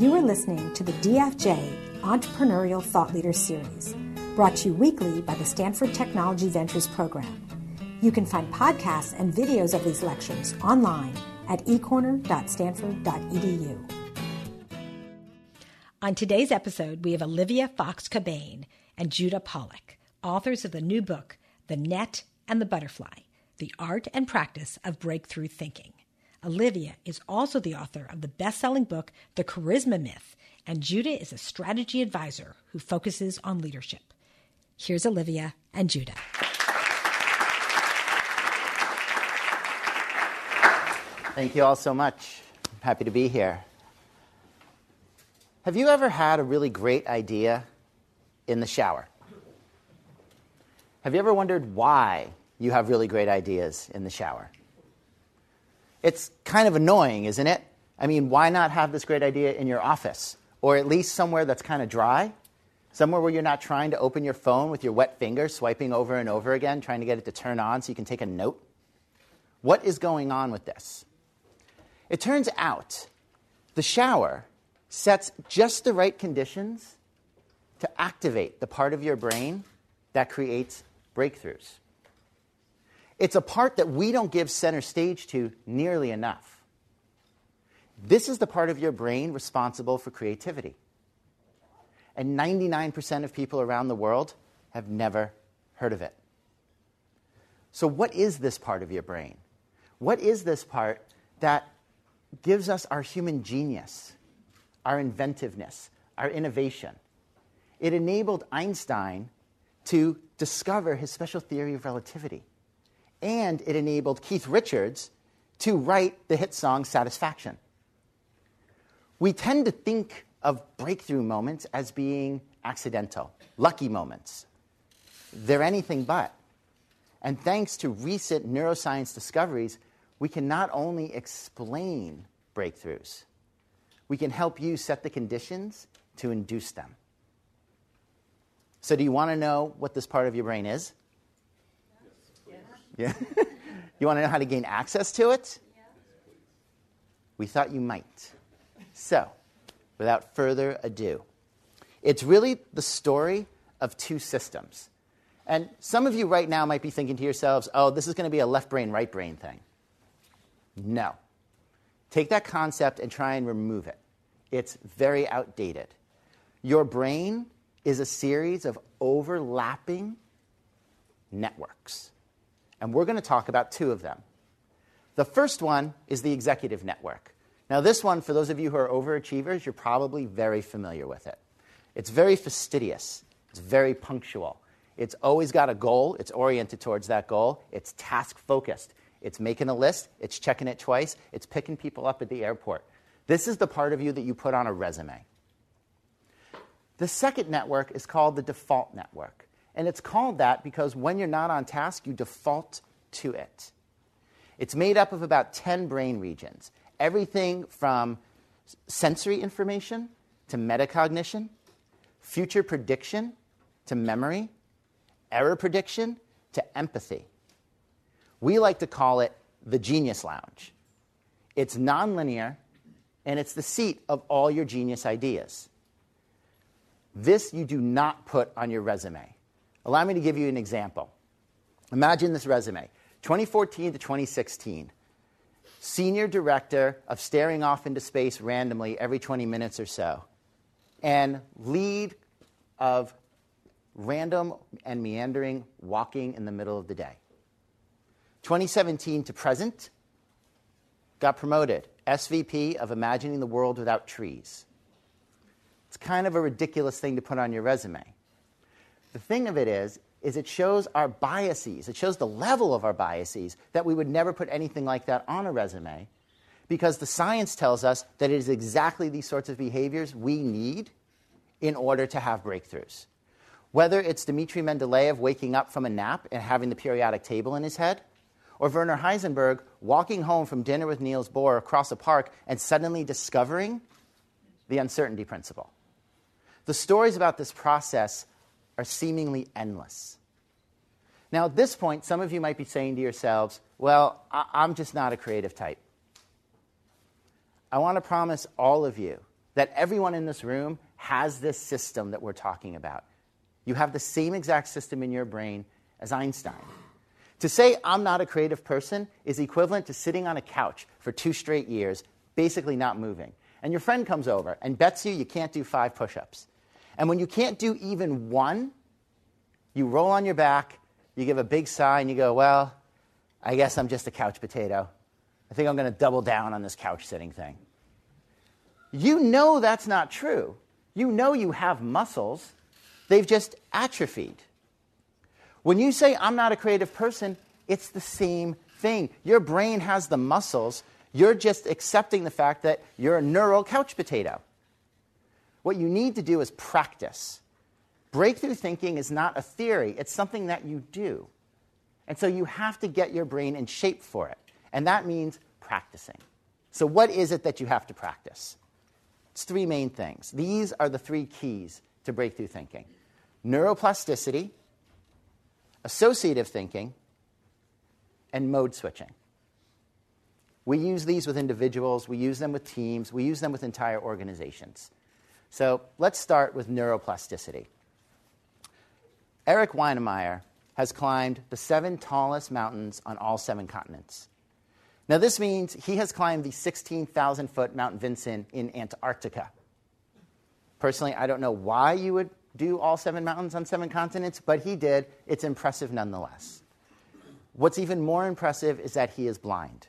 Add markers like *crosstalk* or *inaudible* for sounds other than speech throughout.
You are listening to the DFJ Entrepreneurial Thought Leader Series, brought to you weekly by the Stanford Technology Ventures Program. You can find podcasts and videos of these lectures online at ecorner.stanford.edu. On today's episode, we have Olivia Fox Cabane and Judah Pollack, authors of the new book, The Net and the Butterfly The Art and Practice of Breakthrough Thinking. Olivia is also the author of the best selling book, The Charisma Myth, and Judah is a strategy advisor who focuses on leadership. Here's Olivia and Judah. Thank you all so much. I'm happy to be here. Have you ever had a really great idea in the shower? Have you ever wondered why you have really great ideas in the shower? It's kind of annoying, isn't it? I mean, why not have this great idea in your office? Or at least somewhere that's kind of dry? Somewhere where you're not trying to open your phone with your wet fingers, swiping over and over again, trying to get it to turn on so you can take a note? What is going on with this? It turns out the shower sets just the right conditions to activate the part of your brain that creates breakthroughs. It's a part that we don't give center stage to nearly enough. This is the part of your brain responsible for creativity. And 99% of people around the world have never heard of it. So, what is this part of your brain? What is this part that gives us our human genius, our inventiveness, our innovation? It enabled Einstein to discover his special theory of relativity and it enabled Keith Richards to write the hit song Satisfaction. We tend to think of breakthrough moments as being accidental, lucky moments. They're anything but. And thanks to recent neuroscience discoveries, we can not only explain breakthroughs, we can help you set the conditions to induce them. So, do you want to know what this part of your brain is? Yeah. *laughs* you want to know how to gain access to it? Yeah. We thought you might. So, without further ado, it's really the story of two systems. And some of you right now might be thinking to yourselves, oh, this is going to be a left brain, right brain thing. No. Take that concept and try and remove it. It's very outdated. Your brain is a series of overlapping networks. And we're going to talk about two of them. The first one is the executive network. Now, this one, for those of you who are overachievers, you're probably very familiar with it. It's very fastidious, it's very punctual. It's always got a goal, it's oriented towards that goal, it's task focused. It's making a list, it's checking it twice, it's picking people up at the airport. This is the part of you that you put on a resume. The second network is called the default network. And it's called that because when you're not on task, you default to it. It's made up of about 10 brain regions, everything from sensory information to metacognition, future prediction to memory, error prediction to empathy. We like to call it the genius lounge. It's nonlinear and it's the seat of all your genius ideas. This you do not put on your resume. Allow me to give you an example. Imagine this resume 2014 to 2016. Senior director of staring off into space randomly every 20 minutes or so, and lead of random and meandering walking in the middle of the day. 2017 to present, got promoted, SVP of Imagining the World Without Trees. It's kind of a ridiculous thing to put on your resume. The thing of it is, is it shows our biases. It shows the level of our biases that we would never put anything like that on a resume because the science tells us that it is exactly these sorts of behaviors we need in order to have breakthroughs. Whether it's Dmitri Mendeleev waking up from a nap and having the periodic table in his head, or Werner Heisenberg walking home from dinner with Niels Bohr across a park and suddenly discovering the uncertainty principle. The stories about this process are seemingly endless. Now, at this point, some of you might be saying to yourselves, well, I- am just not a creative type. I want to promise all of you that everyone in this room has this system that we're talking about. You have the same exact system in your brain as Einstein. To say I'm not a creative person is equivalent to sitting on a couch for two straight years, basically not moving. And your friend comes over and bets you you can't do five push ups. And when you can't do even one, you roll on your back, you give a big sigh, and you go, Well, I guess I'm just a couch potato. I think I'm going to double down on this couch sitting thing. You know that's not true. You know you have muscles, they've just atrophied. When you say, I'm not a creative person, it's the same thing. Your brain has the muscles, you're just accepting the fact that you're a neural couch potato. What you need to do is practice. Breakthrough thinking is not a theory, it's something that you do. And so you have to get your brain in shape for it. And that means practicing. So, what is it that you have to practice? It's three main things. These are the three keys to breakthrough thinking neuroplasticity, associative thinking, and mode switching. We use these with individuals, we use them with teams, we use them with entire organizations. So let's start with neuroplasticity. Eric Weihenmayer has climbed the seven tallest mountains on all seven continents. Now, this means he has climbed the 16,000 foot Mount Vinson in Antarctica. Personally, I don't know why you would do all seven mountains on seven continents, but he did. It's impressive nonetheless. What's even more impressive is that he is blind.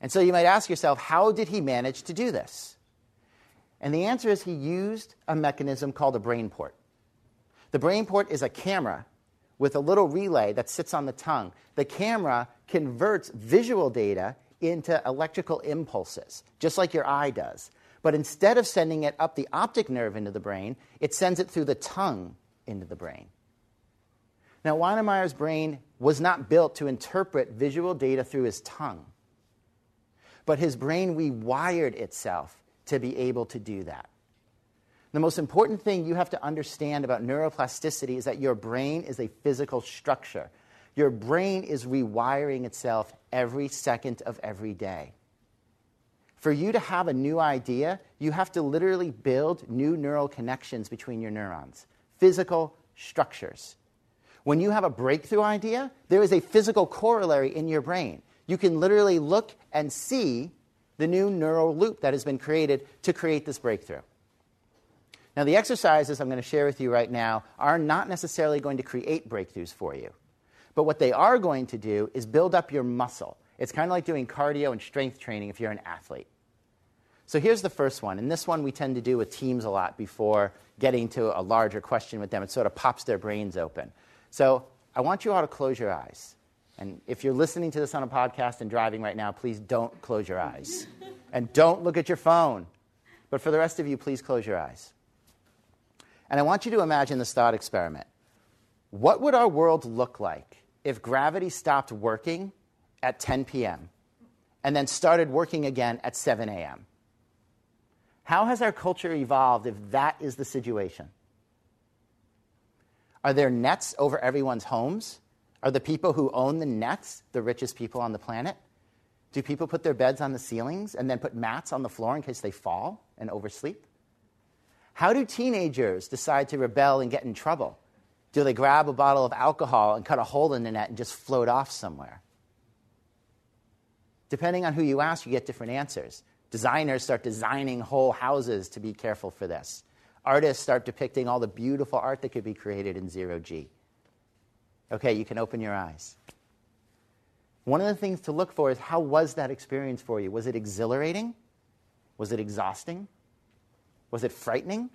And so you might ask yourself, how did he manage to do this? And the answer is he used a mechanism called a brain port. The brain port is a camera with a little relay that sits on the tongue. The camera converts visual data into electrical impulses, just like your eye does. But instead of sending it up the optic nerve into the brain, it sends it through the tongue into the brain. Now, Weihenmayer's brain was not built to interpret visual data through his tongue, but his brain rewired itself to be able to do that. The most important thing you have to understand about neuroplasticity is that your brain is a physical structure. Your brain is rewiring itself every second of every day. For you to have a new idea, you have to literally build new neural connections between your neurons, physical structures. When you have a breakthrough idea, there is a physical corollary in your brain. You can literally look and see the new neural loop that has been created to create this breakthrough. Now, the exercises I'm going to share with you right now are not necessarily going to create breakthroughs for you. But what they are going to do is build up your muscle. It's kind of like doing cardio and strength training if you're an athlete. So here's the first one. And this one we tend to do with teams a lot before getting to a larger question with them. It sort of pops their brains open. So I want you all to close your eyes. And if you're listening to this on a podcast and driving right now, please don't close your eyes. and don't look at your phone. But for the rest of you, please close your eyes. And I want you to imagine this thought experiment. What would our world look like if gravity stopped working at 10 p.m. and then started working again at 7 a.m.? How has our culture evolved if that is the situation? Are there nets over everyone's homes? Are the people who own the nets the richest people on the planet? Do people put their beds on the ceilings and then put mats on the floor in case they fall and oversleep? How do teenagers decide to rebel and get in trouble? Do they grab a bottle of alcohol and cut a hole in the net and just float off somewhere? Depending on who you ask, you get different answers. Designers start designing whole houses to be careful for this. Artists start depicting all the beautiful art that could be created in zero G. Okay, you can open your eyes. One of the things to look for is how was that experience for you? Was it exhilarating? Was it exhausting? Was it frightening?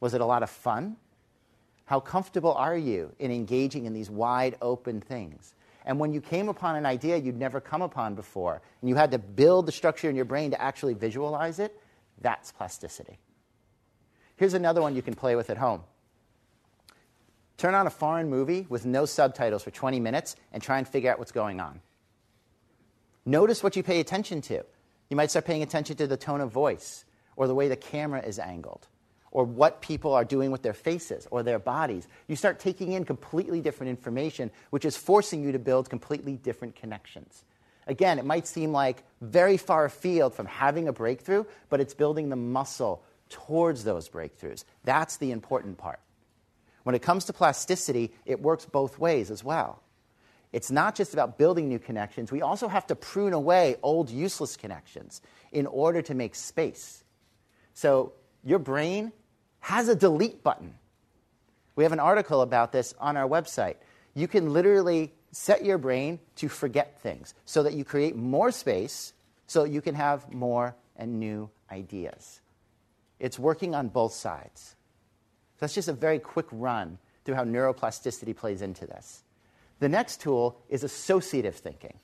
Was it a lot of fun? How comfortable are you in engaging in these wide open things? And when you came upon an idea you'd never come upon before, and you had to build the structure in your brain to actually visualize it, that's plasticity. Here's another one you can play with at home. Turn on a foreign movie with no subtitles for 20 minutes and try and figure out what's going on. Notice what you pay attention to. You might start paying attention to the tone of voice, or the way the camera is angled, or what people are doing with their faces or their bodies. You start taking in completely different information, which is forcing you to build completely different connections. Again, it might seem like very far afield from having a breakthrough, but it's building the muscle towards those breakthroughs. That's the important part. When it comes to plasticity, it works both ways as well. It's not just about building new connections, we also have to prune away old useless connections in order to make space. So, your brain has a delete button. We have an article about this on our website. You can literally set your brain to forget things so that you create more space so you can have more and new ideas. It's working on both sides. That's just a very quick run through how neuroplasticity plays into this. The next tool is associative thinking.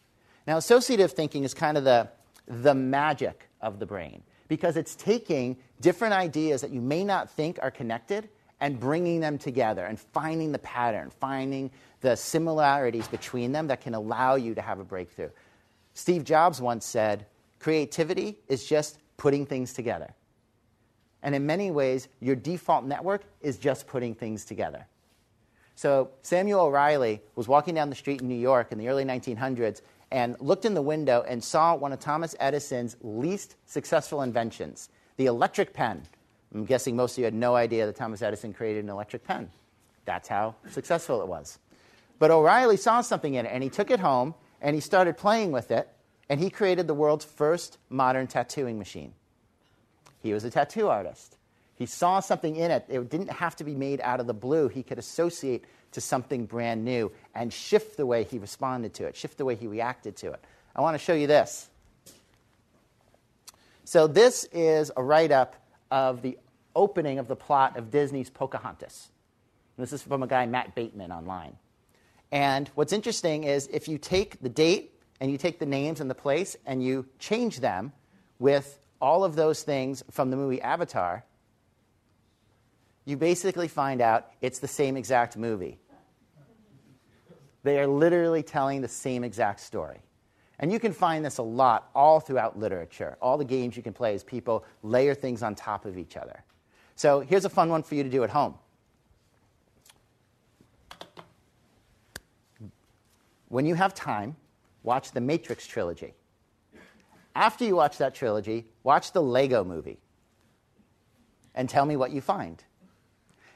Now, associative thinking is kind of the, the magic of the brain because it's taking different ideas that you may not think are connected and bringing them together and finding the pattern, finding the similarities between them that can allow you to have a breakthrough. Steve Jobs once said, Creativity is just putting things together. And in many ways, your default network is just putting things together. So Samuel O'Reilly was walking down the street in New York in the early 1900s and looked in the window and saw one of Thomas Edison's least successful inventions, the electric pen. I'm guessing most of you had no idea that Thomas Edison created an electric pen. That's how successful it was. But O'Reilly saw something in it and he took it home and he started playing with it and he created the world's first modern tattooing machine. He was a tattoo artist. He saw something in it. It didn't have to be made out of the blue. He could associate to something brand new and shift the way he responded to it, shift the way he reacted to it. I want to show you this. So, this is a write up of the opening of the plot of Disney's Pocahontas. This is from a guy, Matt Bateman, online. And what's interesting is if you take the date and you take the names and the place and you change them with all of those things from the movie Avatar, you basically find out it's the same exact movie. They are literally telling the same exact story. And you can find this a lot all throughout literature. All the games you can play is people layer things on top of each other. So here's a fun one for you to do at home. When you have time, watch the Matrix trilogy. After you watch that trilogy, watch the Lego movie and tell me what you find.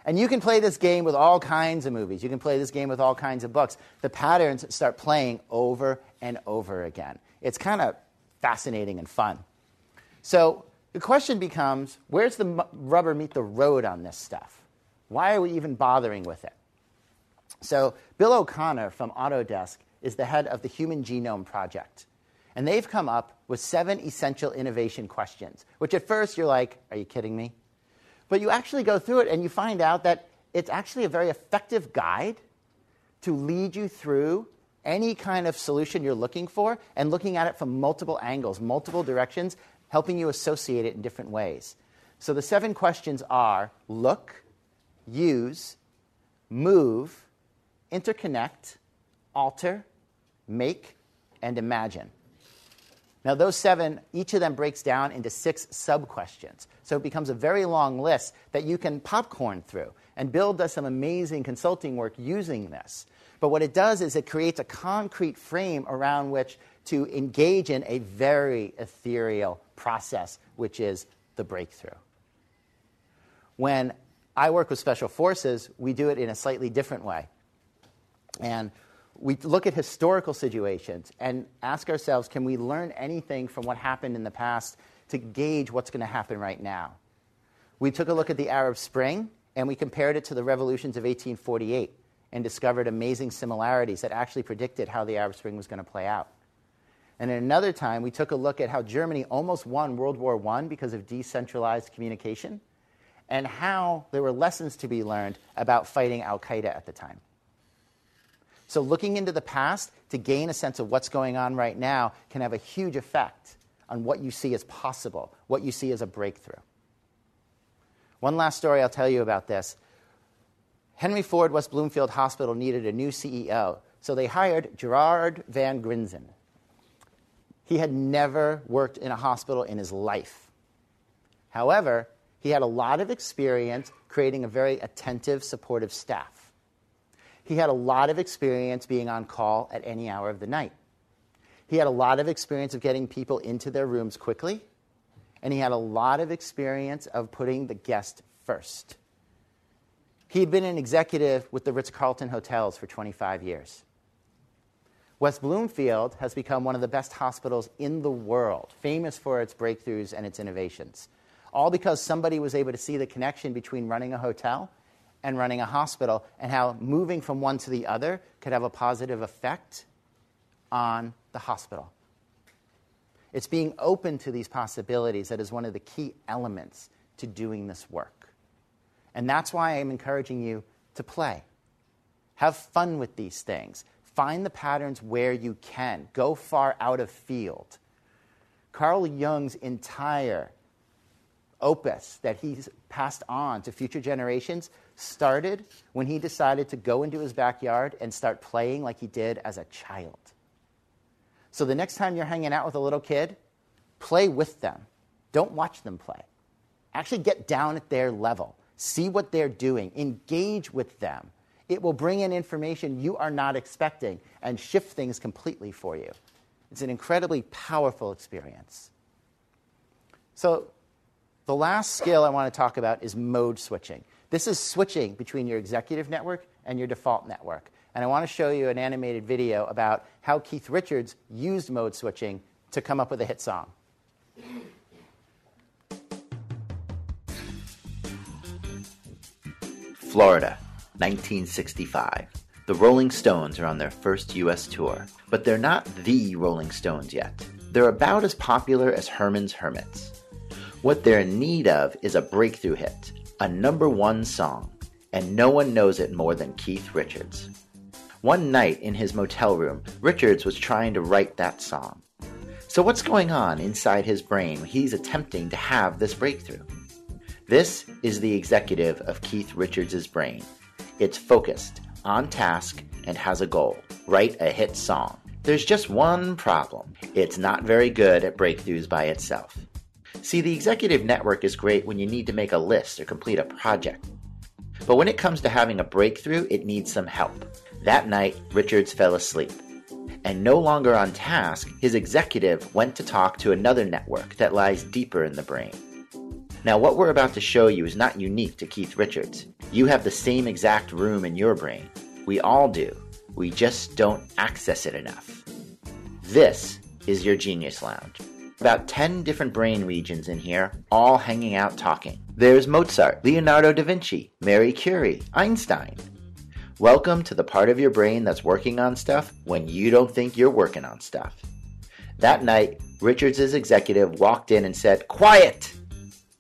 And you can play this game with all kinds of movies. You can play this game with all kinds of books. The patterns start playing over and over again. It's kind of fascinating and fun. So the question becomes where's the rubber meet the road on this stuff? Why are we even bothering with it? So, Bill O'Connor from Autodesk is the head of the Human Genome Project. And they've come up with seven essential innovation questions, which at first you're like, are you kidding me? But you actually go through it and you find out that it's actually a very effective guide to lead you through any kind of solution you're looking for and looking at it from multiple angles, multiple directions, helping you associate it in different ways. So the seven questions are look, use, move, interconnect, alter, make, and imagine. Now, those seven, each of them breaks down into six sub questions. So it becomes a very long list that you can popcorn through. And Bill does some amazing consulting work using this. But what it does is it creates a concrete frame around which to engage in a very ethereal process, which is the breakthrough. When I work with special forces, we do it in a slightly different way. And we look at historical situations and ask ourselves can we learn anything from what happened in the past to gauge what's going to happen right now? We took a look at the Arab Spring and we compared it to the revolutions of 1848 and discovered amazing similarities that actually predicted how the Arab Spring was going to play out. And at another time, we took a look at how Germany almost won World War I because of decentralized communication and how there were lessons to be learned about fighting Al Qaeda at the time. So, looking into the past to gain a sense of what's going on right now can have a huge effect on what you see as possible, what you see as a breakthrough. One last story I'll tell you about this. Henry Ford West Bloomfield Hospital needed a new CEO, so they hired Gerard Van Grinsven. He had never worked in a hospital in his life. However, he had a lot of experience creating a very attentive, supportive staff. He had a lot of experience being on call at any hour of the night. He had a lot of experience of getting people into their rooms quickly, and he had a lot of experience of putting the guest first. He had been an executive with the Ritz Carlton hotels for 25 years. West Bloomfield has become one of the best hospitals in the world, famous for its breakthroughs and its innovations. All because somebody was able to see the connection between running a hotel and running a hospital and how moving from one to the other could have a positive effect on the hospital. It's being open to these possibilities that is one of the key elements to doing this work. And that's why I'm encouraging you to play. Have fun with these things. Find the patterns where you can. Go far out of field. Carl Jung's entire opus that he's passed on to future generations started when he decided to go into his backyard and start playing like he did as a child. So the next time you're hanging out with a little kid, play with them. Don't watch them play. Actually, get down at their level. See what they're doing. Engage with them. It will bring in information you are not expecting and shift things completely for you. It's an incredibly powerful experience. So, the last skill I want to talk about is mode switching. This is switching between your executive network and your default network. And I want to show you an animated video about how Keith Richards used mode switching to come up with a hit song. Florida, 1965. The Rolling Stones are on their first US tour, but they're not the Rolling Stones yet. They're about as popular as Herman's Hermits. What they're in need of is a breakthrough hit, a number one song, and no one knows it more than Keith Richards. One night in his motel room, Richards was trying to write that song. So, what's going on inside his brain he's attempting to have this breakthrough? This is the executive of Keith Richards' brain. It's focused, on task, and has a goal write a hit song. There's just one problem it's not very good at breakthroughs by itself. See, the executive network is great when you need to make a list or complete a project. But when it comes to having a breakthrough, it needs some help. That night, Richards fell asleep. And no longer on task, his executive went to talk to another network that lies deeper in the brain. Now, what we're about to show you is not unique to Keith Richards. You have the same exact room in your brain. We all do. We just don't access it enough. This is your Genius Lounge. About 10 different brain regions in here, all hanging out talking. There's Mozart, Leonardo da Vinci, Marie Curie, Einstein. Welcome to the part of your brain that's working on stuff when you don't think you're working on stuff. That night, Richards' executive walked in and said, Quiet!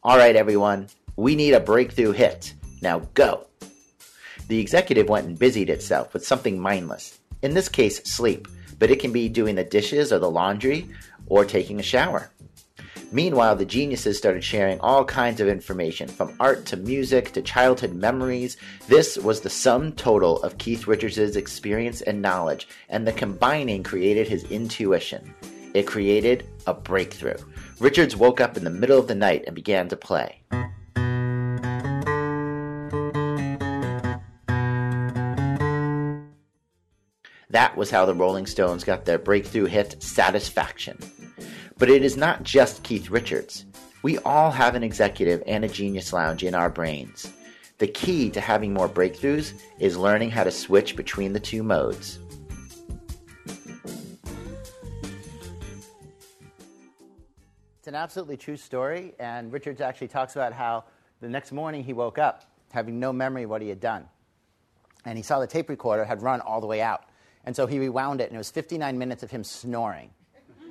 All right, everyone, we need a breakthrough hit. Now go. The executive went and busied itself with something mindless, in this case, sleep, but it can be doing the dishes or the laundry or taking a shower. Meanwhile, the geniuses started sharing all kinds of information, from art to music to childhood memories. This was the sum total of Keith Richards' experience and knowledge, and the combining created his intuition. It created a breakthrough. Richards woke up in the middle of the night and began to play. That was how the Rolling Stones got their breakthrough hit Satisfaction. But it is not just Keith Richards. We all have an executive and a genius lounge in our brains. The key to having more breakthroughs is learning how to switch between the two modes. It's an absolutely true story, and Richards actually talks about how the next morning he woke up having no memory of what he had done. And he saw the tape recorder had run all the way out. And so he rewound it, and it was 59 minutes of him snoring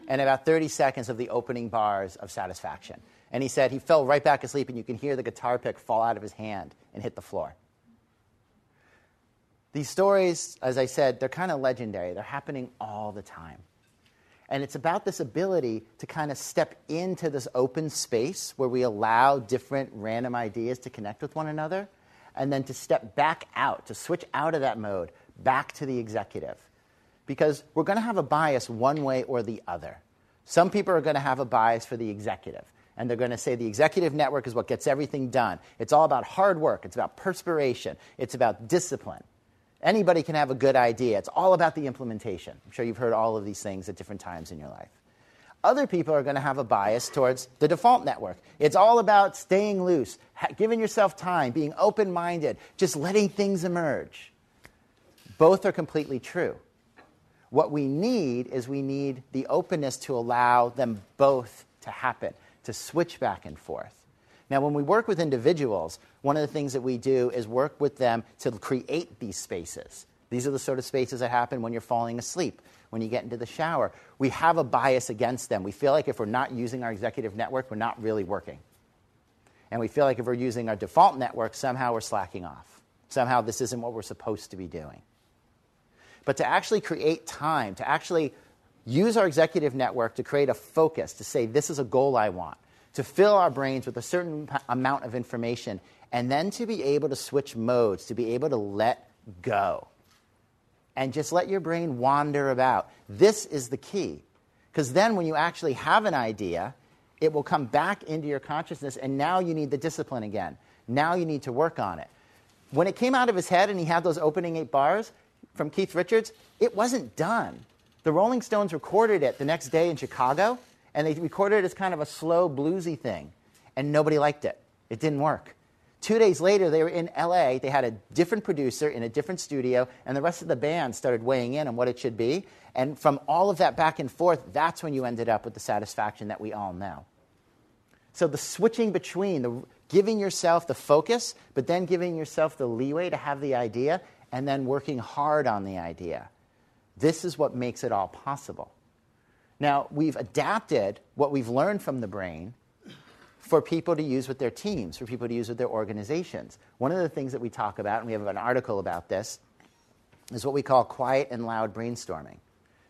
and about 30 seconds of the opening bars of Satisfaction. And he said he fell right back asleep, and you can hear the guitar pick fall out of his hand and hit the floor. These stories, as I said, they're kind of legendary. They're happening all the time. And it's about this ability to kind of step into this open space where we allow different random ideas to connect with one another, and then to step back out, to switch out of that mode, back to the executive because we're going to have a bias one way or the other. Some people are going to have a bias for the executive, and they're going to say the executive network is what gets everything done. It's all about hard work, it's about perspiration, it's about discipline. Anybody can have a good idea. It's all about the implementation. I'm sure you've heard all of these things at different times in your life. Other people are going to have a bias towards the default network. It's all about staying loose, giving yourself time, being open minded, just letting things emerge. Both are completely true. What we need is we need the openness to allow them both to happen, to switch back and forth. Now, when we work with individuals, one of the things that we do is work with them to create these spaces. These are the sort of spaces that happen when you're falling asleep, when you get into the shower. We have a bias against them. We feel like if we're not using our executive network, we're not really working. And we feel like if we're using our default network, somehow we're slacking off. Somehow this isn't what we're supposed to be doing. But to actually create time, to actually use our executive network to create a focus, to say, this is a goal I want, to fill our brains with a certain amount of information, and then to be able to switch modes, to be able to let go. And just let your brain wander about. This is the key. Because then, when you actually have an idea, it will come back into your consciousness, and now you need the discipline again. Now you need to work on it. When it came out of his head and he had those opening eight bars from Keith Richards, it wasn't done. The Rolling Stones recorded it the next day in Chicago, and they recorded it as kind of a slow, bluesy thing, and nobody liked it. It didn't work. Two days later, they were in LA. They had a different producer in a different studio, and the rest of the band started weighing in on what it should be. And from all of that back and forth, that's when you ended up with the satisfaction that we all know. So the switching between the giving yourself the focus, but then giving yourself the leeway to have the idea, and then working hard on the idea. This is what makes it all possible. Now, we've adapted what we've learned from the brain for people to use with their teams, for people to use with their organizations. One of the things that we talk about, and we have an article about this, is what we call quiet and loud brainstorming.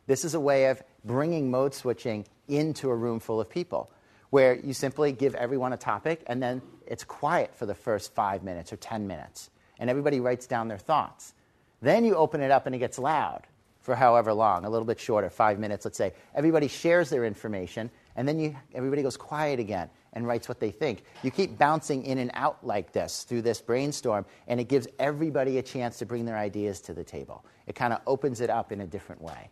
This is a way of bringing mode switching into a room full of people, where you simply give everyone a topic and then it's quiet for the first five minutes or 10 minutes, and everybody writes down their thoughts. Then you open it up and it gets loud for however long, a little bit shorter, five minutes, let's say. Everybody shares their information, and then you, everybody goes quiet again and writes what they think. You keep bouncing in and out like this through this brainstorm, and it gives everybody a chance to bring their ideas to the table. It kind of opens it up in a different way.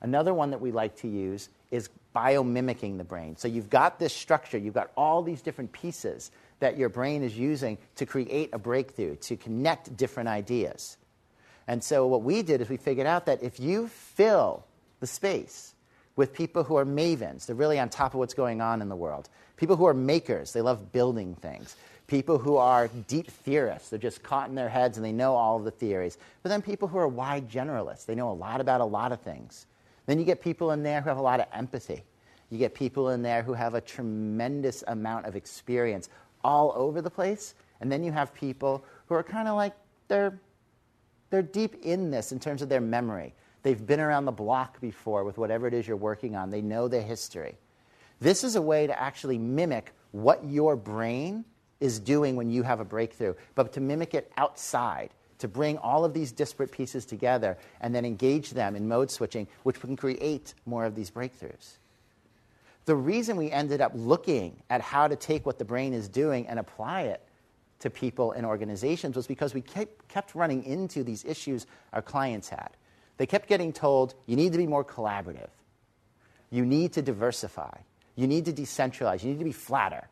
Another one that we like to use is biomimicking the brain. So you've got this structure, you've got all these different pieces that your brain is using to create a breakthrough, to connect different ideas. And so what we did is we figured out that if you fill the space with people who are mavens, they're really on top of what's going on in the world. People who are makers, they love building things. People who are deep theorists, they're just caught in their heads and they know all of the theories. But then people who are wide generalists, they know a lot about a lot of things. Then you get people in there who have a lot of empathy. You get people in there who have a tremendous amount of experience all over the place. And then you have people who are kind of like they're they're deep in this in terms of their memory. They've been around the block before with whatever it is you're working on, they know the history. This is a way to actually mimic what your brain is doing when you have a breakthrough, but to mimic it outside, to bring all of these disparate pieces together and then engage them in mode switching, which can create more of these breakthroughs. The reason we ended up looking at how to take what the brain is doing and apply it to people and organizations was because we kept, running into these issues our clients had. They kept getting told, you need to be more collaborative. You need to diversify. You need to decentralize. You need to be flatter.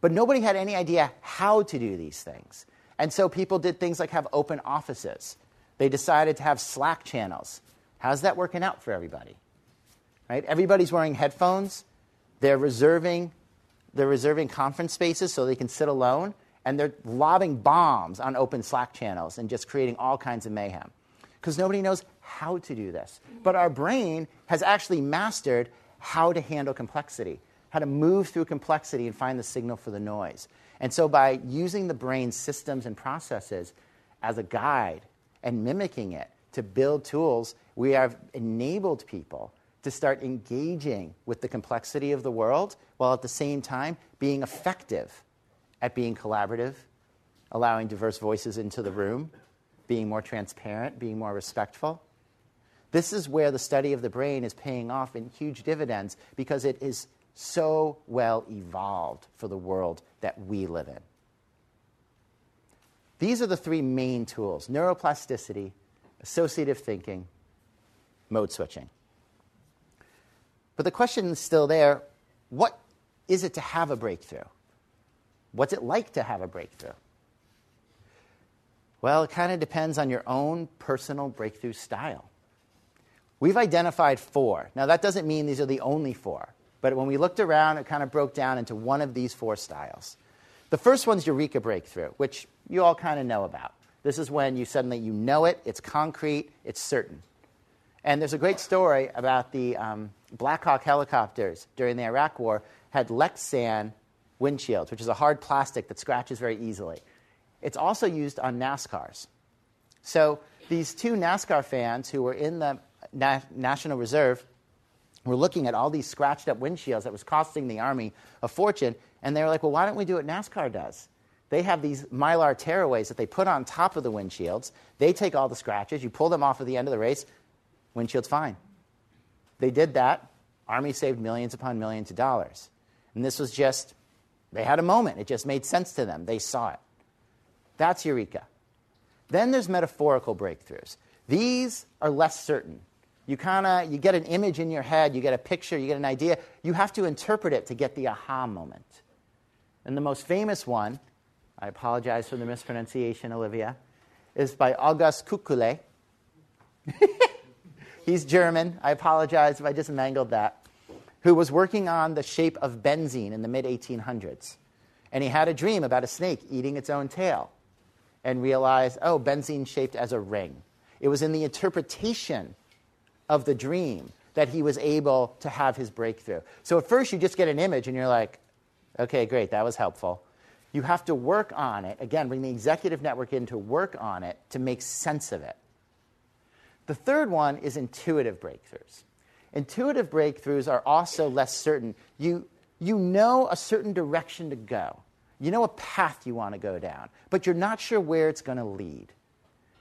But nobody had any idea how to do these things. And so people did things like have open offices. They decided to have Slack channels. How's that working out for everybody? Right? Everybody's wearing headphones. They're reserving, they're reserving conference spaces so they can sit alone and they're lobbing bombs on open Slack channels and just creating all kinds of mayhem. Because nobody knows how to do this. But our brain has actually mastered how to handle complexity, how to move through complexity and find the signal for the noise. And so, by using the brain's systems and processes as a guide and mimicking it to build tools, we have enabled people to start engaging with the complexity of the world while at the same time being effective at being collaborative, allowing diverse voices into the room, being more transparent, being more respectful. This is where the study of the brain is paying off in huge dividends because it is so well evolved for the world that we live in. These are the three main tools neuroplasticity, associative thinking, mode switching. But the question is still there what is it to have a breakthrough? What's it like to have a breakthrough? Well, it kind of depends on your own personal breakthrough style. We've identified four. Now, that doesn't mean these are the only four, but when we looked around, it kind of broke down into one of these four styles. The first one's Eureka breakthrough, which you all kind of know about. This is when you suddenly you know it, it's concrete, it's certain. And there's a great story about the um, Black Hawk helicopters during the Iraq War had Lexan windshields, which is a hard plastic that scratches very easily. It's also used on NASCARs. So these two NASCAR fans who were in the Na- National Reserve were looking at all these scratched up windshields that was costing the Army a fortune, and they were like, well, why don't we do what NASCAR does? They have these mylar tearaways that they put on top of the windshields. They take all the scratches, you pull them off at the end of the race, windshield's fine. They did that. Army saved millions upon millions of dollars. And this was just, they had a moment. It just made sense to them. They saw it. That's Eureka. Then there's metaphorical breakthroughs. These are less certain. You kind of you get an image in your head, you get a picture, you get an idea. You have to interpret it to get the aha moment. And the most famous one, I apologize for the mispronunciation, Olivia, is by August Kekule. *laughs* He's German. I apologize if I just mangled that. Who was working on the shape of benzene in the mid 1800s. And he had a dream about a snake eating its own tail and realized, oh, benzene shaped as a ring. It was in the interpretation of the dream that he was able to have his breakthrough. So at first, you just get an image and you're like, okay, great, that was helpful. You have to work on it. Again, bring the executive network in to work on it to make sense of it. The third one is intuitive breakthroughs. Intuitive breakthroughs are also less certain. You, you know a certain direction to go, you know a path you want to go down, but you're not sure where it's going to lead.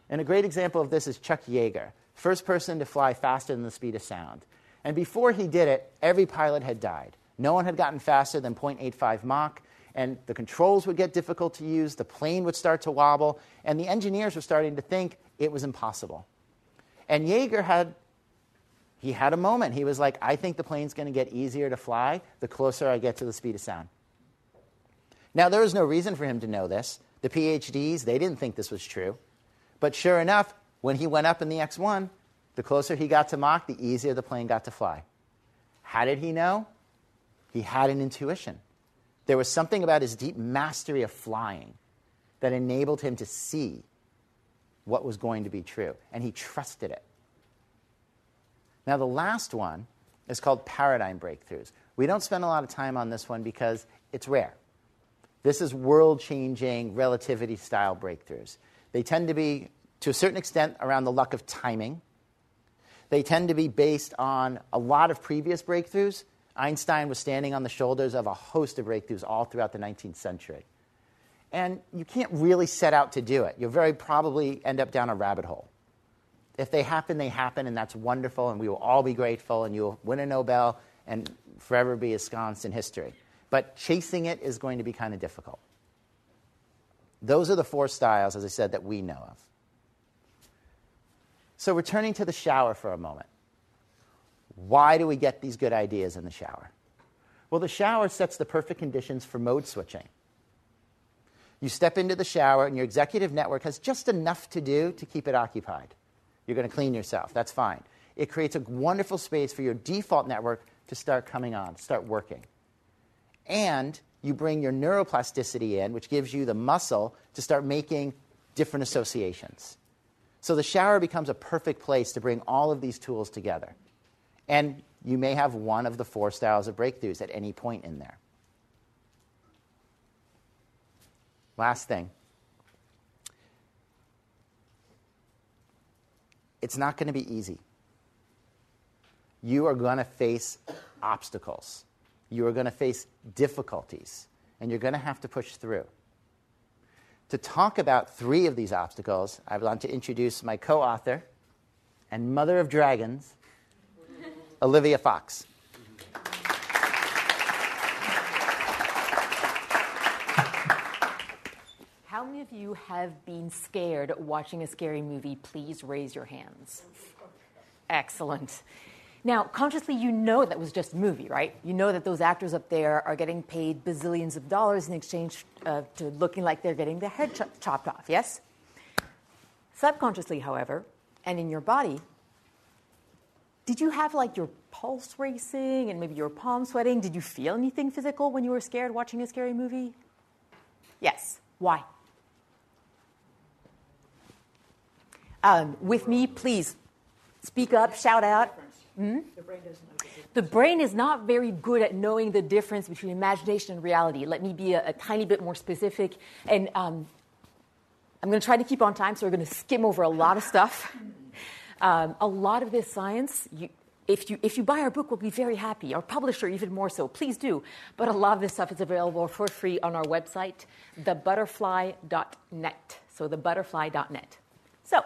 And a great example of this is Chuck Yeager, first person to fly faster than the speed of sound. And before he did it, every pilot had died. No one had gotten faster than 0.85 Mach, and the controls would get difficult to use, the plane would start to wobble, and the engineers were starting to think it was impossible. And Yeager had he had a moment. He was like, I think the plane's going to get easier to fly the closer I get to the speed of sound. Now, there was no reason for him to know this. The PhDs, they didn't think this was true. But sure enough, when he went up in the X 1, the closer he got to Mach, the easier the plane got to fly. How did he know? He had an intuition. There was something about his deep mastery of flying that enabled him to see what was going to be true, and he trusted it. Now, the last one is called paradigm breakthroughs. We don't spend a lot of time on this one because it's rare. This is world changing relativity style breakthroughs. They tend to be, to a certain extent, around the luck of timing. They tend to be based on a lot of previous breakthroughs. Einstein was standing on the shoulders of a host of breakthroughs all throughout the 19th century. And you can't really set out to do it. You'll very probably end up down a rabbit hole. If they happen, they happen, and that's wonderful, and we will all be grateful, and you'll win a Nobel and forever be ensconced in history. But chasing it is going to be kind of difficult. Those are the four styles, as I said, that we know of. So, returning to the shower for a moment. Why do we get these good ideas in the shower? Well, the shower sets the perfect conditions for mode switching. You step into the shower, and your executive network has just enough to do to keep it occupied. You're going to clean yourself. That's fine. It creates a wonderful space for your default network to start coming on, start working. And you bring your neuroplasticity in, which gives you the muscle to start making different associations. So the shower becomes a perfect place to bring all of these tools together. And you may have one of the four styles of breakthroughs at any point in there. Last thing it's not going to be easy. You are going to face obstacles. You are going to face difficulties, and you're going to have to push through. To talk about three of these obstacles, I want to introduce my co author and mother of dragons, Olivia Fox. How many of you have been scared watching a scary movie? Please raise your hands. Excellent. Now, consciously, you know that was just a movie, right? You know that those actors up there are getting paid bazillions of dollars in exchange uh, to looking like they're getting their head ch- chopped off, yes? Subconsciously, however, and in your body, did you have like your pulse racing and maybe your palm sweating? Did you feel anything physical when you were scared watching a scary movie? Yes. Why? Um, with me, please speak up, shout out. Hmm? The brain. The brain is not very good at knowing the difference between imagination and reality. Let me be a, a tiny bit more specific. And um, I'm going to try to keep on time, so we're going to skim over a lot of stuff. Um, a lot of this science, you, if, you, if you buy our book, we'll be very happy. Our publisher, even more so. Please do. But a lot of this stuff is available for free on our website, thebutterfly.net. So, thebutterfly.net. So,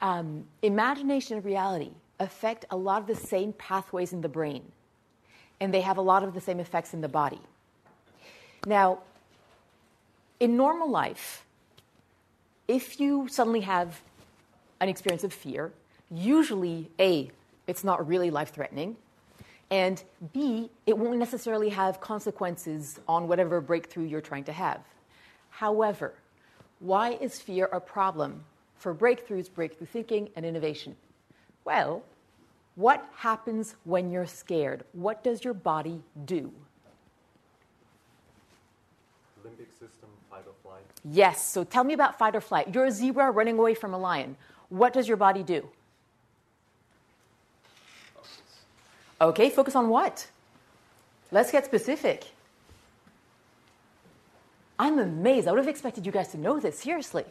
um, imagination and reality affect a lot of the same pathways in the brain, and they have a lot of the same effects in the body. Now, in normal life, if you suddenly have an experience of fear, usually A, it's not really life threatening, and B, it won't necessarily have consequences on whatever breakthrough you're trying to have. However, why is fear a problem for breakthroughs, breakthrough thinking, and innovation? Well, what happens when you're scared? What does your body do? Limbic system, fight or flight. Yes, so tell me about fight or flight. You're a zebra running away from a lion. What does your body do? Okay, focus on what? Let's get specific. I'm amazed. I would have expected you guys to know this. Seriously.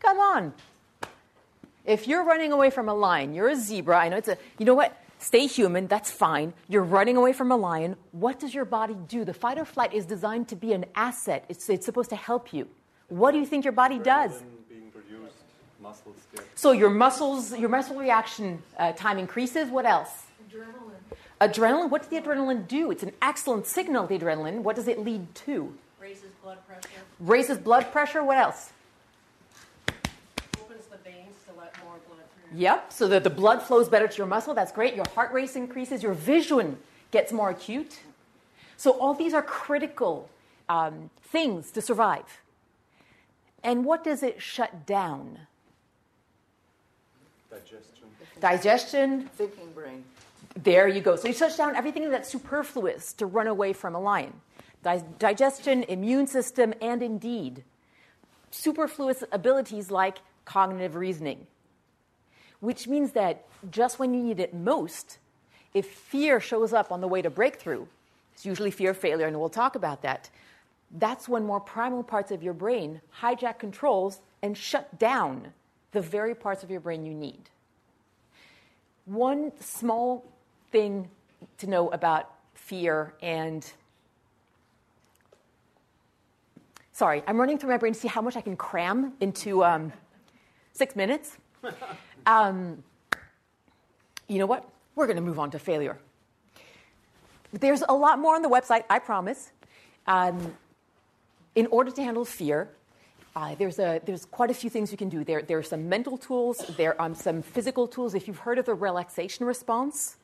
Come on. If you're running away from a lion, you're a zebra. I know it's a, you know what? Stay human, that's fine. You're running away from a lion. What does your body do? The fight or flight is designed to be an asset, it's, it's supposed to help you. What do you think your body does? Muscles get So your muscles, your muscle reaction uh, time increases. What else? Adrenaline Adrenaline. What does the adrenaline do? It's an excellent signal. The adrenaline. What does it lead to? raises blood pressure, Raises blood pressure. What else? opens the veins to let more blood through. Yep. So that the blood flows better to your muscle. That's great. Your heart rate increases. Your vision gets more acute. So all these are critical um, things to survive. And what does it shut down? digestion. Digestion, Thinking brain. There you go. So you shut down everything that's superfluous to run away from a lion Di- digestion, immune system, and indeed superfluous abilities like cognitive reasoning. Which means that just when you need it most, if fear shows up on the way to breakthrough, it's usually fear of failure, and we'll talk about that. That's when more primal parts of your brain hijack controls and shut down the very parts of your brain you need. One small thing to know about fear and sorry, I'm running through my brain to see how much I can cram into um, six minutes. *laughs* Um, you know what? We're going to move on to failure. There's a lot more on the website, I promise. Um, in order to handle fear, uh, there's, a, there's quite a few things you can do. There, there are some mental tools, there are some physical tools. If you've heard of the relaxation response,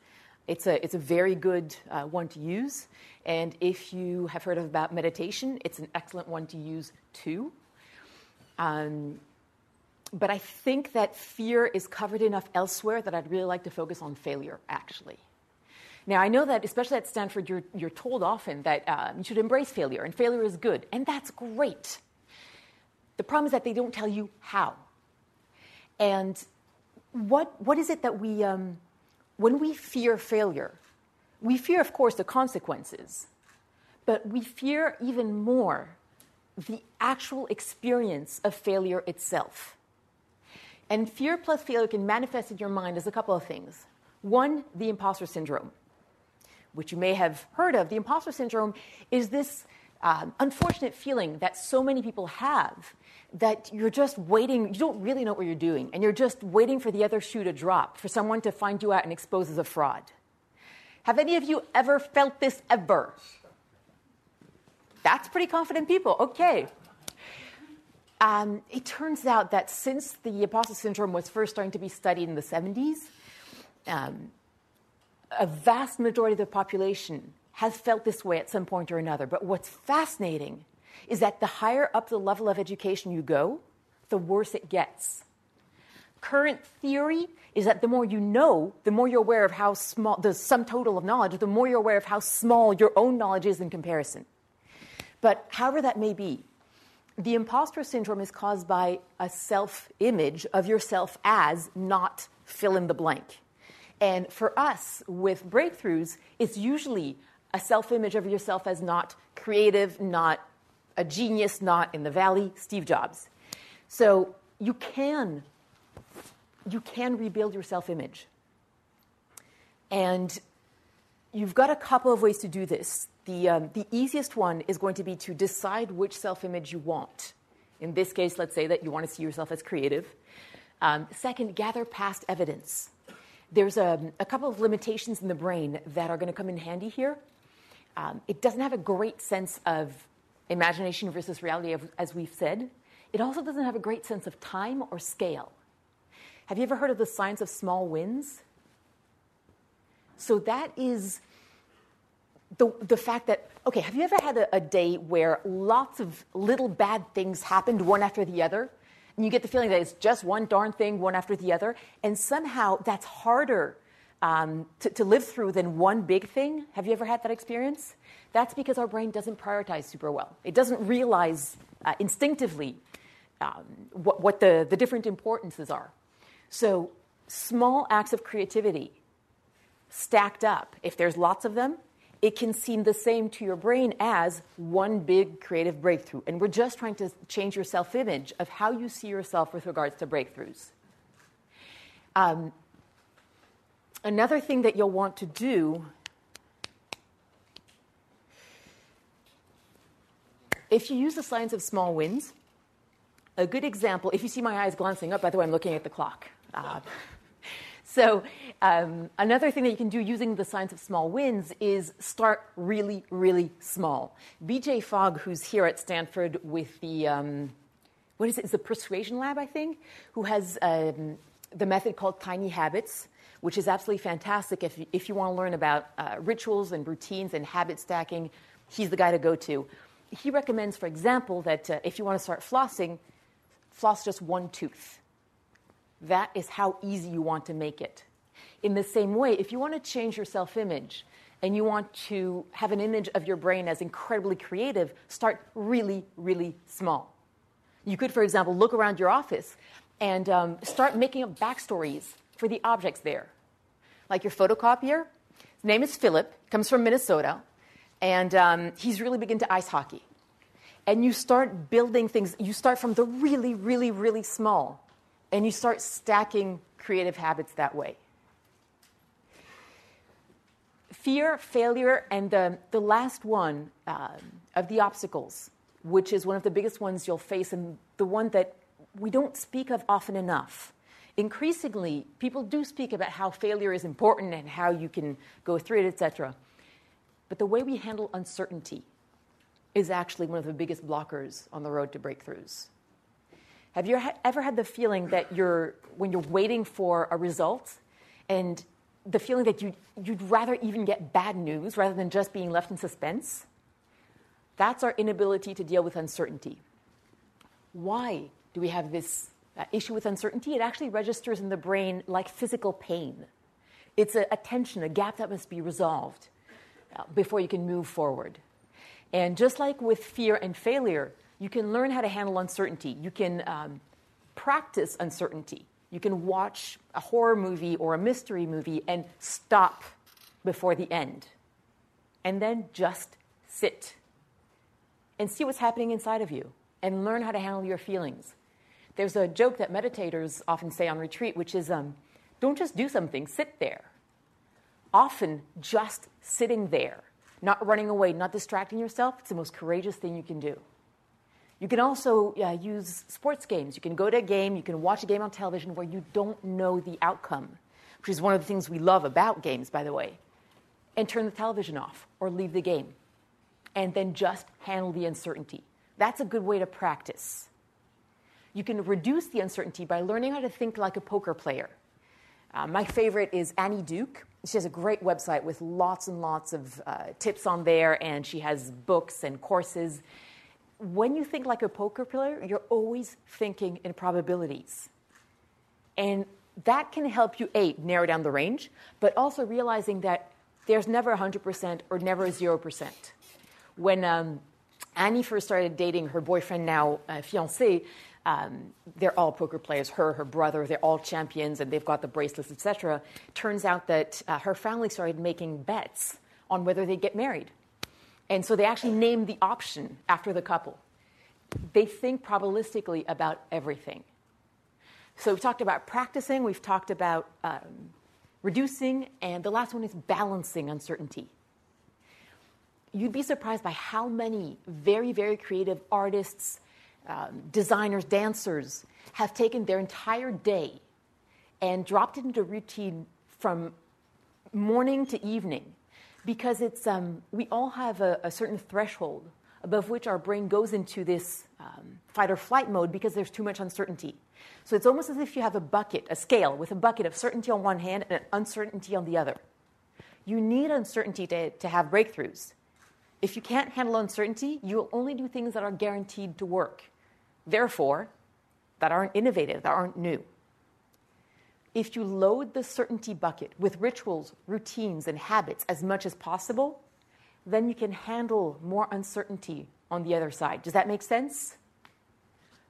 it's a, it's a very good uh, one to use. And if you have heard about meditation, it's an excellent one to use too. Um, but I think that fear is covered enough elsewhere that I'd really like to focus on failure, actually. Now, I know that, especially at Stanford, you're, you're told often that uh, you should embrace failure, and failure is good, and that's great. The problem is that they don't tell you how. And what, what is it that we, um, when we fear failure, we fear, of course, the consequences, but we fear even more the actual experience of failure itself. And fear plus failure can manifest in your mind as a couple of things. One, the imposter syndrome, which you may have heard of. The imposter syndrome is this um, unfortunate feeling that so many people have that you're just waiting, you don't really know what you're doing, and you're just waiting for the other shoe to drop, for someone to find you out and expose as a fraud. Have any of you ever felt this ever? That's pretty confident people. Okay. Um, it turns out that since the imposter syndrome was first starting to be studied in the 70s, um, a vast majority of the population has felt this way at some point or another. But what's fascinating is that the higher up the level of education you go, the worse it gets. Current theory is that the more you know, the more you're aware of how small, the sum total of knowledge, the more you're aware of how small your own knowledge is in comparison. But however that may be, the imposter syndrome is caused by a self image of yourself as not fill in the blank. And for us, with breakthroughs, it's usually a self image of yourself as not creative, not a genius, not in the valley, Steve Jobs. So you can, you can rebuild your self image. And you've got a couple of ways to do this. The, um, the easiest one is going to be to decide which self image you want. In this case, let's say that you want to see yourself as creative. Um, second, gather past evidence. There's a, a, couple of limitations in the brain that are going to come in handy here. Um, it doesn't have a great sense of imagination versus reality, as we've said. It also doesn't have a great sense of time or scale. Have you ever heard of the science of small wins? So that is the, the fact that, okay, have you ever had a, a day where lots of little bad things happened one after the other? And you get the feeling that it's just one darn thing, one after the other. And somehow that's harder um, to, to, live through than one big thing. Have you ever had that experience? That's because our brain doesn't prioritize super well. It doesn't realize uh, instinctively um, what, what the, the different importances are. So, small acts of creativity stacked up, if there's lots of them, it can seem the same to your brain as one big creative breakthrough. And we're just trying to change your self image of how you see yourself with regards to breakthroughs. Um, another thing that you'll want to do if you use the science of small wins, a good example, if you see my eyes glancing up, by the way, I'm looking at the clock. Uh, so, um, another thing that you can do using the science of small wins is start really, really small. BJ Fogg, who's here at Stanford with the, um, what is it, it's the Persuasion Lab, I think, who has um, the method called Tiny Habits, which is absolutely fantastic if if you want to learn about uh, rituals and routines and habit stacking. He's the guy to go to. He recommends, for example, that uh, if you want to start flossing, floss just one tooth that is how easy you want to make it. In the same way, if you want to change your self image and you want to have an image of your brain as incredibly creative, start really, really small. You could, for example, look around your office and um, start making up backstories for the objects there. Like your photocopier, his name is Philip, comes from Minnesota, and um, he's really big into ice hockey. And you start building things, you start from the really, really, really small and you start stacking creative habits that way. Fear, failure, and the, the last one uh, of the obstacles, which is one of the biggest ones you'll face, and the one that we don't speak of often enough. Increasingly, people do speak about how failure is important and how you can go through it, etc. But the way we handle uncertainty is actually one of the biggest blockers on the road to breakthroughs. Have you ever had the feeling that you're, when you're waiting for a result, and the feeling that you'd, you'd rather even get bad news rather than just being left in suspense? That's our inability to deal with uncertainty. Why do we have this uh, issue with uncertainty? It actually registers in the brain like physical pain. It's a, a tension, a gap that must be resolved uh, before you can move forward. And just like with fear and failure, you can learn how to handle uncertainty. You can um, practice uncertainty. You can watch a horror movie or a mystery movie and stop before the end. And then just sit and see what's happening inside of you and learn how to handle your feelings. There's a joke that meditators often say on retreat, which is um, don't just do something, sit there. Often, just sitting there, not running away, not distracting yourself, it's the most courageous thing you can do. You can also uh, use sports games. You can go to a game, you can watch a game on television where you don't know the outcome, which is one of the things we love about games, by the way, and turn the television off or leave the game. And then just handle the uncertainty. That's a good way to practice. you can reduce the uncertainty by learning how to think like a poker player. Uh, my favorite is Annie Duke. She has a great website with lots and lots of uh, tips on there, and she has books and courses. When you think like a poker player, you're always thinking in probabilities. And that can help you, A, narrow down the range, but also realizing that there's never 100% or never 0%. When um, Annie first started dating her boyfriend, now uh, fiance, um, they're all poker players. Her, her brother, they're all champions, and they've got the bracelets, etc. Turns out that uh, her family started making bets on whether they'd get married, and so they actually named the option after the couple. They think probabilistically about everything. So we've talked about practicing. We've talked about um, reducing, and the last one is balancing uncertainty. You'd be surprised by how many very, very creative artists um, designers, dancers have taken their entire day and dropped it into routine from morning to evening because it's um, we all have a, a, certain threshold above which our brain goes into this um, fight or flight mode because there's too much uncertainty. So it's almost as if you have a bucket, a scale with a bucket of certainty on one hand and uncertainty on the other. You need uncertainty to, to have breakthroughs. If you can't handle uncertainty, you will only do things that are guaranteed to work therefore, that aren't innovative, that aren't new. If you load the certainty bucket with rituals, routines, and habits as much as possible, then you can handle more uncertainty on the other side. Does that make sense?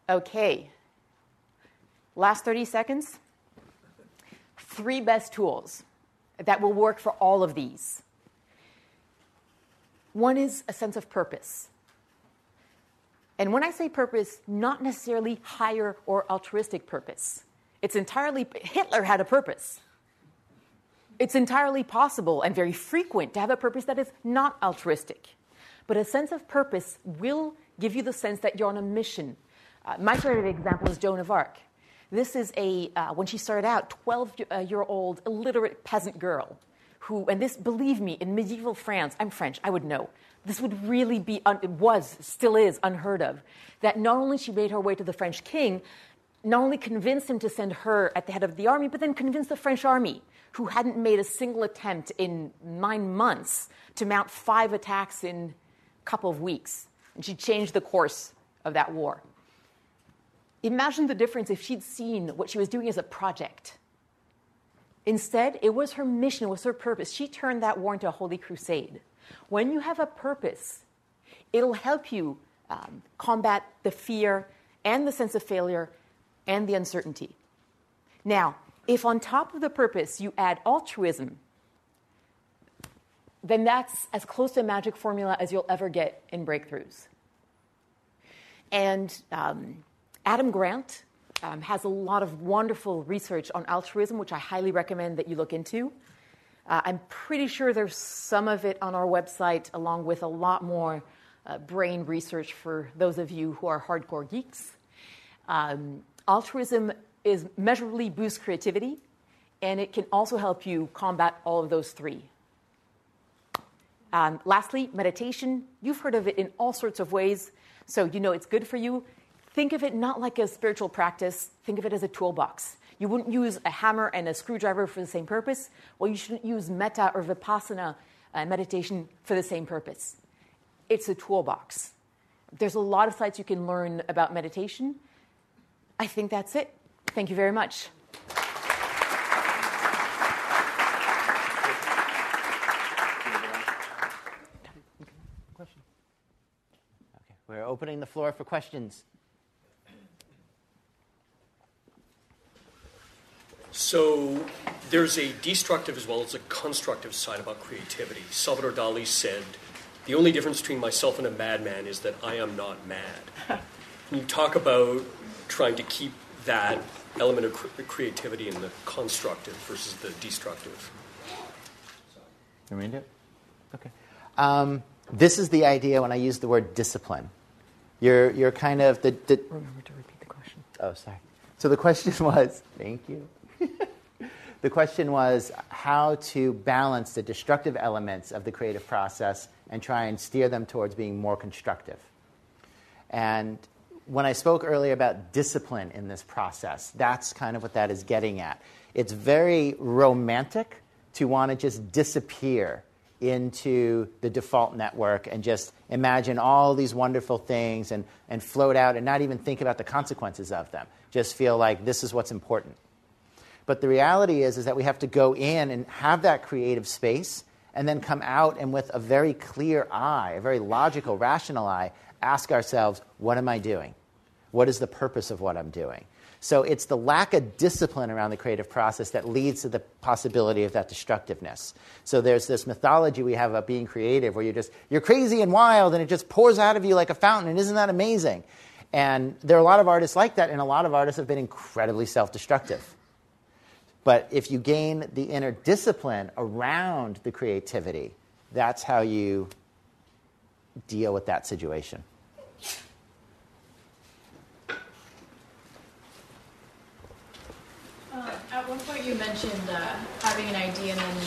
Okay. Last 30 seconds. Three best tools that will work for all of these. One is a sense of purpose. And when I say purpose, not necessarily higher or altruistic purpose. It's entirely, Hitler had a purpose. It's entirely possible and very frequent to have a purpose that is not altruistic. But a sense of purpose will give you the sense that you're on a mission. Uh, my favorite example is Joan of Arc. This is a, uh, when she started out, 12 year old illiterate peasant girl who, and this, believe me, in medieval France, I'm French, I would know, this would really be, un- it was, still is, unheard of. That not only she made her way to the French king, not only convince him to send her at the head of the army, but then convince the French army, who hadn't made a single attempt in nine months, to mount five attacks in a couple of weeks. And she changed the course of that war. Imagine the difference if she'd seen what she was doing as a project. Instead, it was her mission, it was her purpose. She turned that war into a holy crusade. When you have a purpose, it'll help you um, combat the fear and the sense of failure and the uncertainty. Now, if on top of the purpose you add altruism, then that's as close to a magic formula as you'll ever get in breakthroughs. And um, Adam Grant um, has a lot of wonderful research on altruism, which I highly recommend that you look into. Uh, I'm pretty sure there's some of it on our website, along with a lot more uh, brain research for those of you who are hardcore geeks. Um, altruism is measurably boosts creativity, and it can also help you combat all of those three. Um, lastly, meditation. You've heard of it in all sorts of ways, so you know it's good for you. Think of it not like a spiritual practice, think of it as a toolbox. You wouldn't use a hammer and a screwdriver for the same purpose. Well, you shouldn't use metta or vipassana uh, meditation for the same purpose. It's a toolbox. There's a lot of sites you can learn about meditation. I think that's it. Thank you very much. Question. We're opening the floor for questions. So there's a destructive as well as a constructive side about creativity. Salvador Dali said, The only difference between myself and a madman is that I am not mad. *laughs* you talk about trying to keep that element of creativity in the constructive versus the destructive. You read it? Okay. Um, this is the idea when I use the word discipline. You're, you're kind of the, the. Remember to repeat the question. Oh, sorry. So the question *laughs* was thank you. *laughs* the question was how to balance the destructive elements of the creative process and try and steer them towards being more constructive. And when I spoke earlier about discipline in this process, that's kind of what that is getting at. It's very romantic to want to just disappear into the default network and just imagine all these wonderful things and, and float out and not even think about the consequences of them. Just feel like this is what's important. But the reality is, is that we have to go in and have that creative space and then come out and with a very clear eye, a very logical, rational eye, ask ourselves, what am I doing? What is the purpose of what I'm doing? So it's the lack of discipline around the creative process that leads to the possibility of that destructiveness. So there's this mythology we have about being creative where you're just you're crazy and wild and it just pours out of you like a fountain and isn't that amazing? And there are a lot of artists like that and a lot of artists have been incredibly self-destructive. But if you gain the inner discipline around the creativity, that's how you deal with that situation. Uh, at one point, you mentioned uh, having an idea and then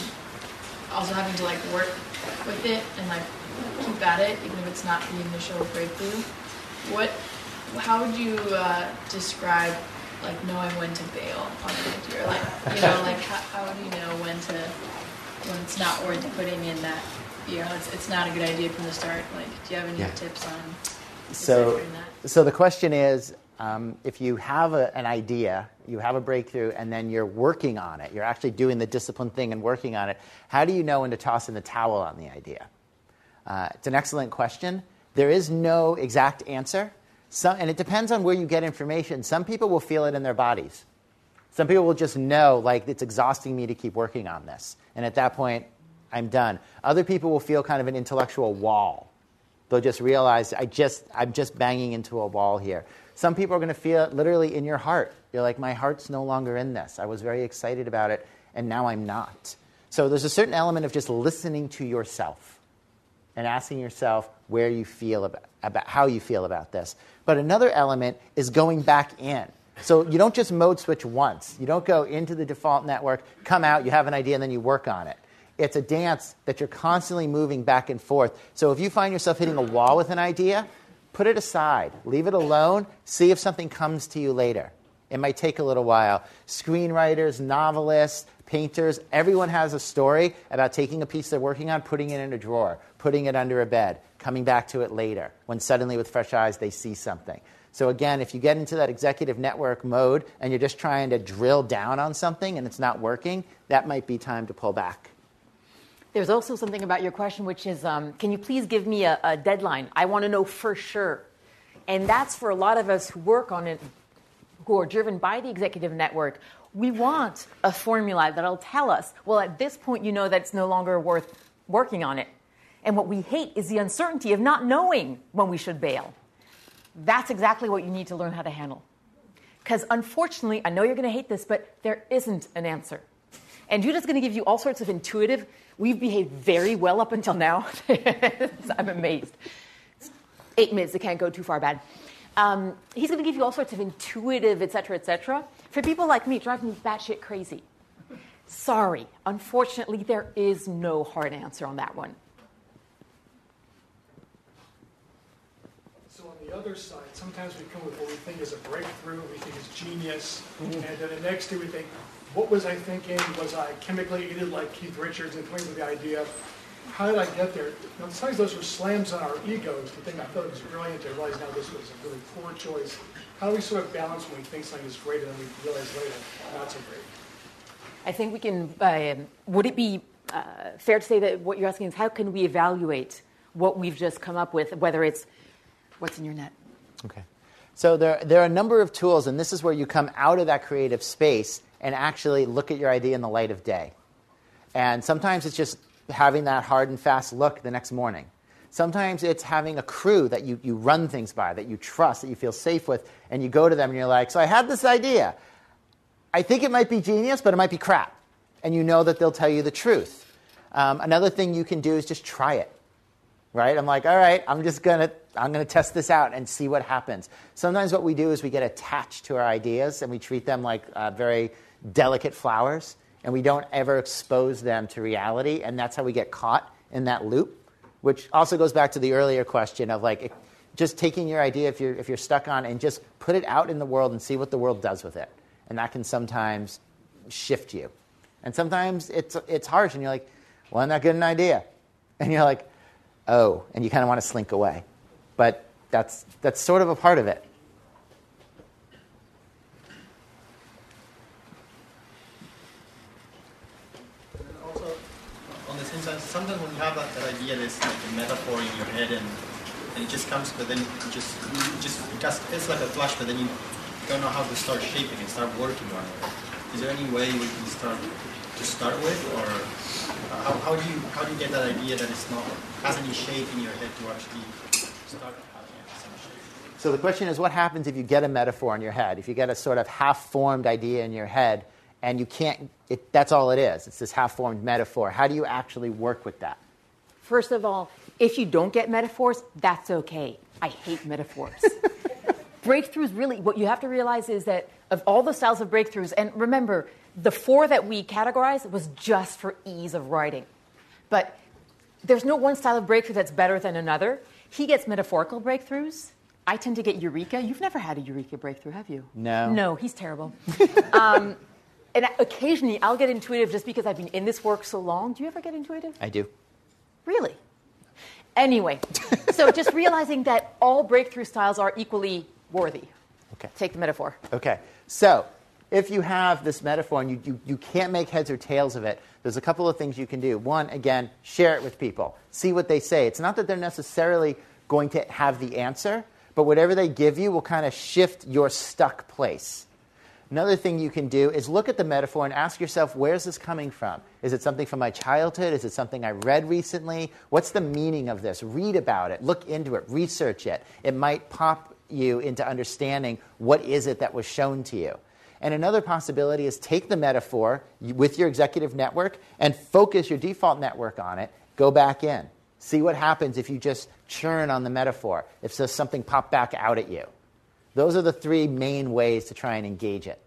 also having to like work with it and like keep at it, even if it's not the initial breakthrough. What? How would you uh, describe like knowing when to bail on an idea? Like you know, like how, how do you know when to when it's not worth putting in that? You know, it's, it's not a good idea from the start. Like, do you have any Yeah. tips on So, that? so the question is um, if you have a, an idea, you have a breakthrough, and then you're working on it, you're actually doing the discipline thing and working on it, how do you know when to toss in the towel on the idea? Uh, it's an excellent question. There is no exact answer, Some, and it depends on where you get information. Some people will feel it in their bodies. Some people will just know, like, it's exhausting me to keep working on this. And at that point, I'm done. Other people will feel kind of an intellectual wall. They'll just realize, I just, I'm just banging into a wall here. Some people are going to feel it literally in your heart. You're like, my heart's no longer in this. I was very excited about it, and now I'm not. So there's a certain element of just listening to yourself and asking yourself where you feel about, about how you feel about this. But another element is going back in. So you don't just mode switch once. You don't go into the default network, come out, you have an idea, and then you work on it. It's a dance that you're constantly moving back and forth. So if you find yourself hitting a wall with an idea, put it aside, leave it alone, see if something comes to you later. It might take a little while. Screenwriters, novelists, painters, everyone has a story about taking a piece they're working on, putting it in a drawer, putting it under a bed, coming back to it later, when suddenly with fresh eyes they see something. So, again, if you get into that executive network mode and you're just trying to drill down on something and it's not working, that might be time to pull back. There's also something about your question, which is um, can you please give me a, a deadline? I want to know for sure. And that's for a lot of us who work on it, who are driven by the executive network. We want a formula that'll tell us, well, at this point, you know that it's no longer worth working on it. And what we hate is the uncertainty of not knowing when we should bail. That's exactly what you need to learn how to handle. Because unfortunately, I know you're going to hate this, but there isn't an answer. And Judah's going to give you all sorts of intuitive. We've behaved very well up until now. *laughs* I'm amazed. Eight minutes, it can't go too far bad. Um, he's going to give you all sorts of intuitive, et cetera, et cetera. For people like me, it drives me batshit crazy. Sorry, unfortunately, there is no hard answer on that one. So on the other side, sometimes we come with what we think is a breakthrough, we think is genius, and then the next day we think, what was I thinking? Was I chemically aided like Keith Richards in coming up with the idea? How did I get there? Now, sometimes those are slams on our egos the thing I thought was brilliant, I realize now this was a really poor choice. How do we sort of balance when we think something is great and then we realize later, not so great? I think we can. Uh, would it be uh, fair to say that what you're asking is how can we evaluate what we've just come up with, whether it's what's in your net? Okay. So there, there are a number of tools, and this is where you come out of that creative space and actually look at your idea in the light of day. And sometimes it's just having that hard and fast look the next morning. Sometimes it's having a crew that you, you run things by, that you trust, that you feel safe with, and you go to them and you're like, So I had this idea. I think it might be genius, but it might be crap. And you know that they'll tell you the truth. Um, another thing you can do is just try it right? I'm like, all right, I'm just gonna I'm gonna test this out and see what happens. Sometimes what we do is we get attached to our ideas and we treat them like uh, very delicate flowers, and we don't ever expose them to reality, and that's how we get caught in that loop. Which also goes back to the earlier question of like, just taking your idea if you're, if you're stuck on and just put it out in the world and see what the world does with it. And that can sometimes shift you. And sometimes it's, it's harsh and you're like, well, I'm not good an idea. And you're like, oh, and you kind of want to slink away. But that's, that's sort of a part of it. And also, on the same side, sometimes when you have that, that there's like a metaphor in your head, and, and it just comes, but then you just, you just it just it's like a flash, but then you don't know how to start shaping it, start working on it. Is there any way we can start to start with, or uh, how, how do you how do you get that idea that it's not has any shape in your head to actually start? So the question is, what happens if you get a metaphor in your head? If you get a sort of half-formed idea in your head, and you can't, it, that's all it is. It's this half-formed metaphor. How do you actually work with that? First of all, if you don't get metaphors, that's okay. I hate metaphors. *laughs* breakthroughs really, what you have to realize is that of all the styles of breakthroughs, and remember, the four that we categorized was just for ease of writing. But there's no one style of breakthrough that's better than another. He gets metaphorical breakthroughs. I tend to get eureka. You've never had a eureka breakthrough, have you? No. No, he's terrible. *laughs* um, and occasionally I'll get intuitive just because I've been in this work so long. Do you ever get intuitive? I do. Really? Anyway, so just *laughs* realizing that all breakthrough styles are equally worthy. Okay. Take the metaphor. Okay. So if you have this metaphor and you, you, you can't make heads or tails of it, there's a couple of things you can do. One, again, share it with people. See what they say. It's not that they're necessarily going to have the answer, but whatever they give you will kind of shift your stuck place. Another thing you can do is look at the metaphor and ask yourself, where's this coming from? Is it something from my childhood? Is it something I read recently? What's the meaning of this? Read about it, look into it, research it. It might pop you into understanding what is it that was shown to you. And another possibility is take the metaphor with your executive network and focus your default network on it. Go back in. See what happens if you just churn on the metaphor, if something pop back out at you. Those are the three main ways to try and engage it.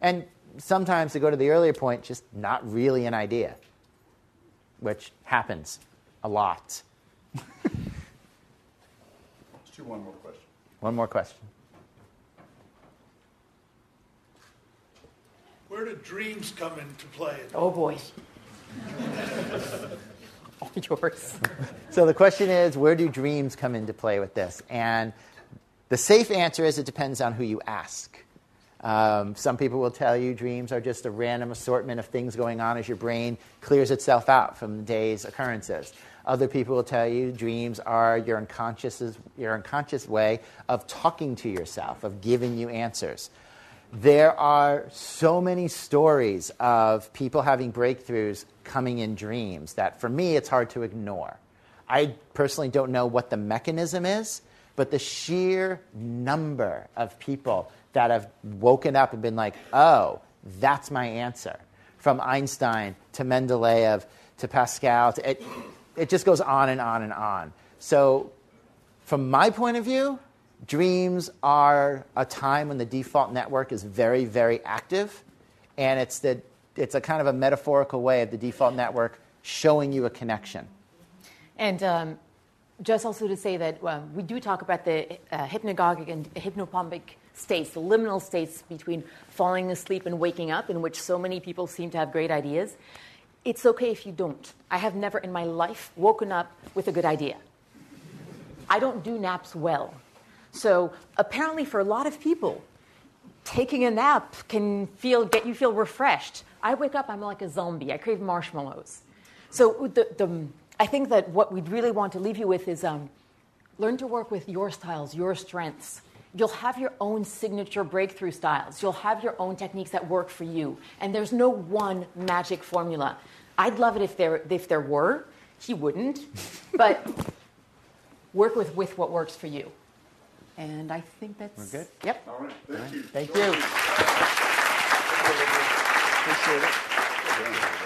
And sometimes, to go to the earlier point, just not really an idea, which happens a lot. Let's do one more question. One more question. Where do dreams come into play? Oh boy. All *laughs* yours. So the question is, where do dreams come into play with this? And the safe answer is it depends on who you ask. Um, some people will tell you dreams are just a random assortment of things going on as your brain clears itself out from the day's occurrences. Other people will tell you dreams are your unconscious, your unconscious way of talking to yourself, of giving you answers. There are so many stories of people having breakthroughs coming in dreams that for me it's hard to ignore. I personally don't know what the mechanism is, but the sheer number of people that have woken up and been like, oh, that's my answer. From Einstein to Mendeleev to Pascal, to, it, it just goes on and on and on. So, from my point of view, dreams are a time when the default network is very, very active, and it's, the, it's a kind of a metaphorical way of the default network showing you a connection. And um, just also to say that um, we do talk about the uh, hypnagogic and hypnopompic states, the liminal states between falling asleep and waking up, in which so many people seem to have great ideas. It's okay if you don't. I have never in my life woken up with a good idea. I don't do naps well. So apparently, for a lot of people, taking a nap can feel get you feel refreshed. I wake up, I'm like a zombie. I crave marshmallows. So the, the I think that what we'd really want to leave you with is um, learn to work with your styles, your strengths. You'll have your own signature breakthrough styles. You'll have your own techniques that work for you. And there's no one magic formula. I'd love it if there, if there were. He wouldn't. But *laughs* work with, with what works for you. And I think that's. We're good? Yep. All right, thank you. Thank you. Appreciate it.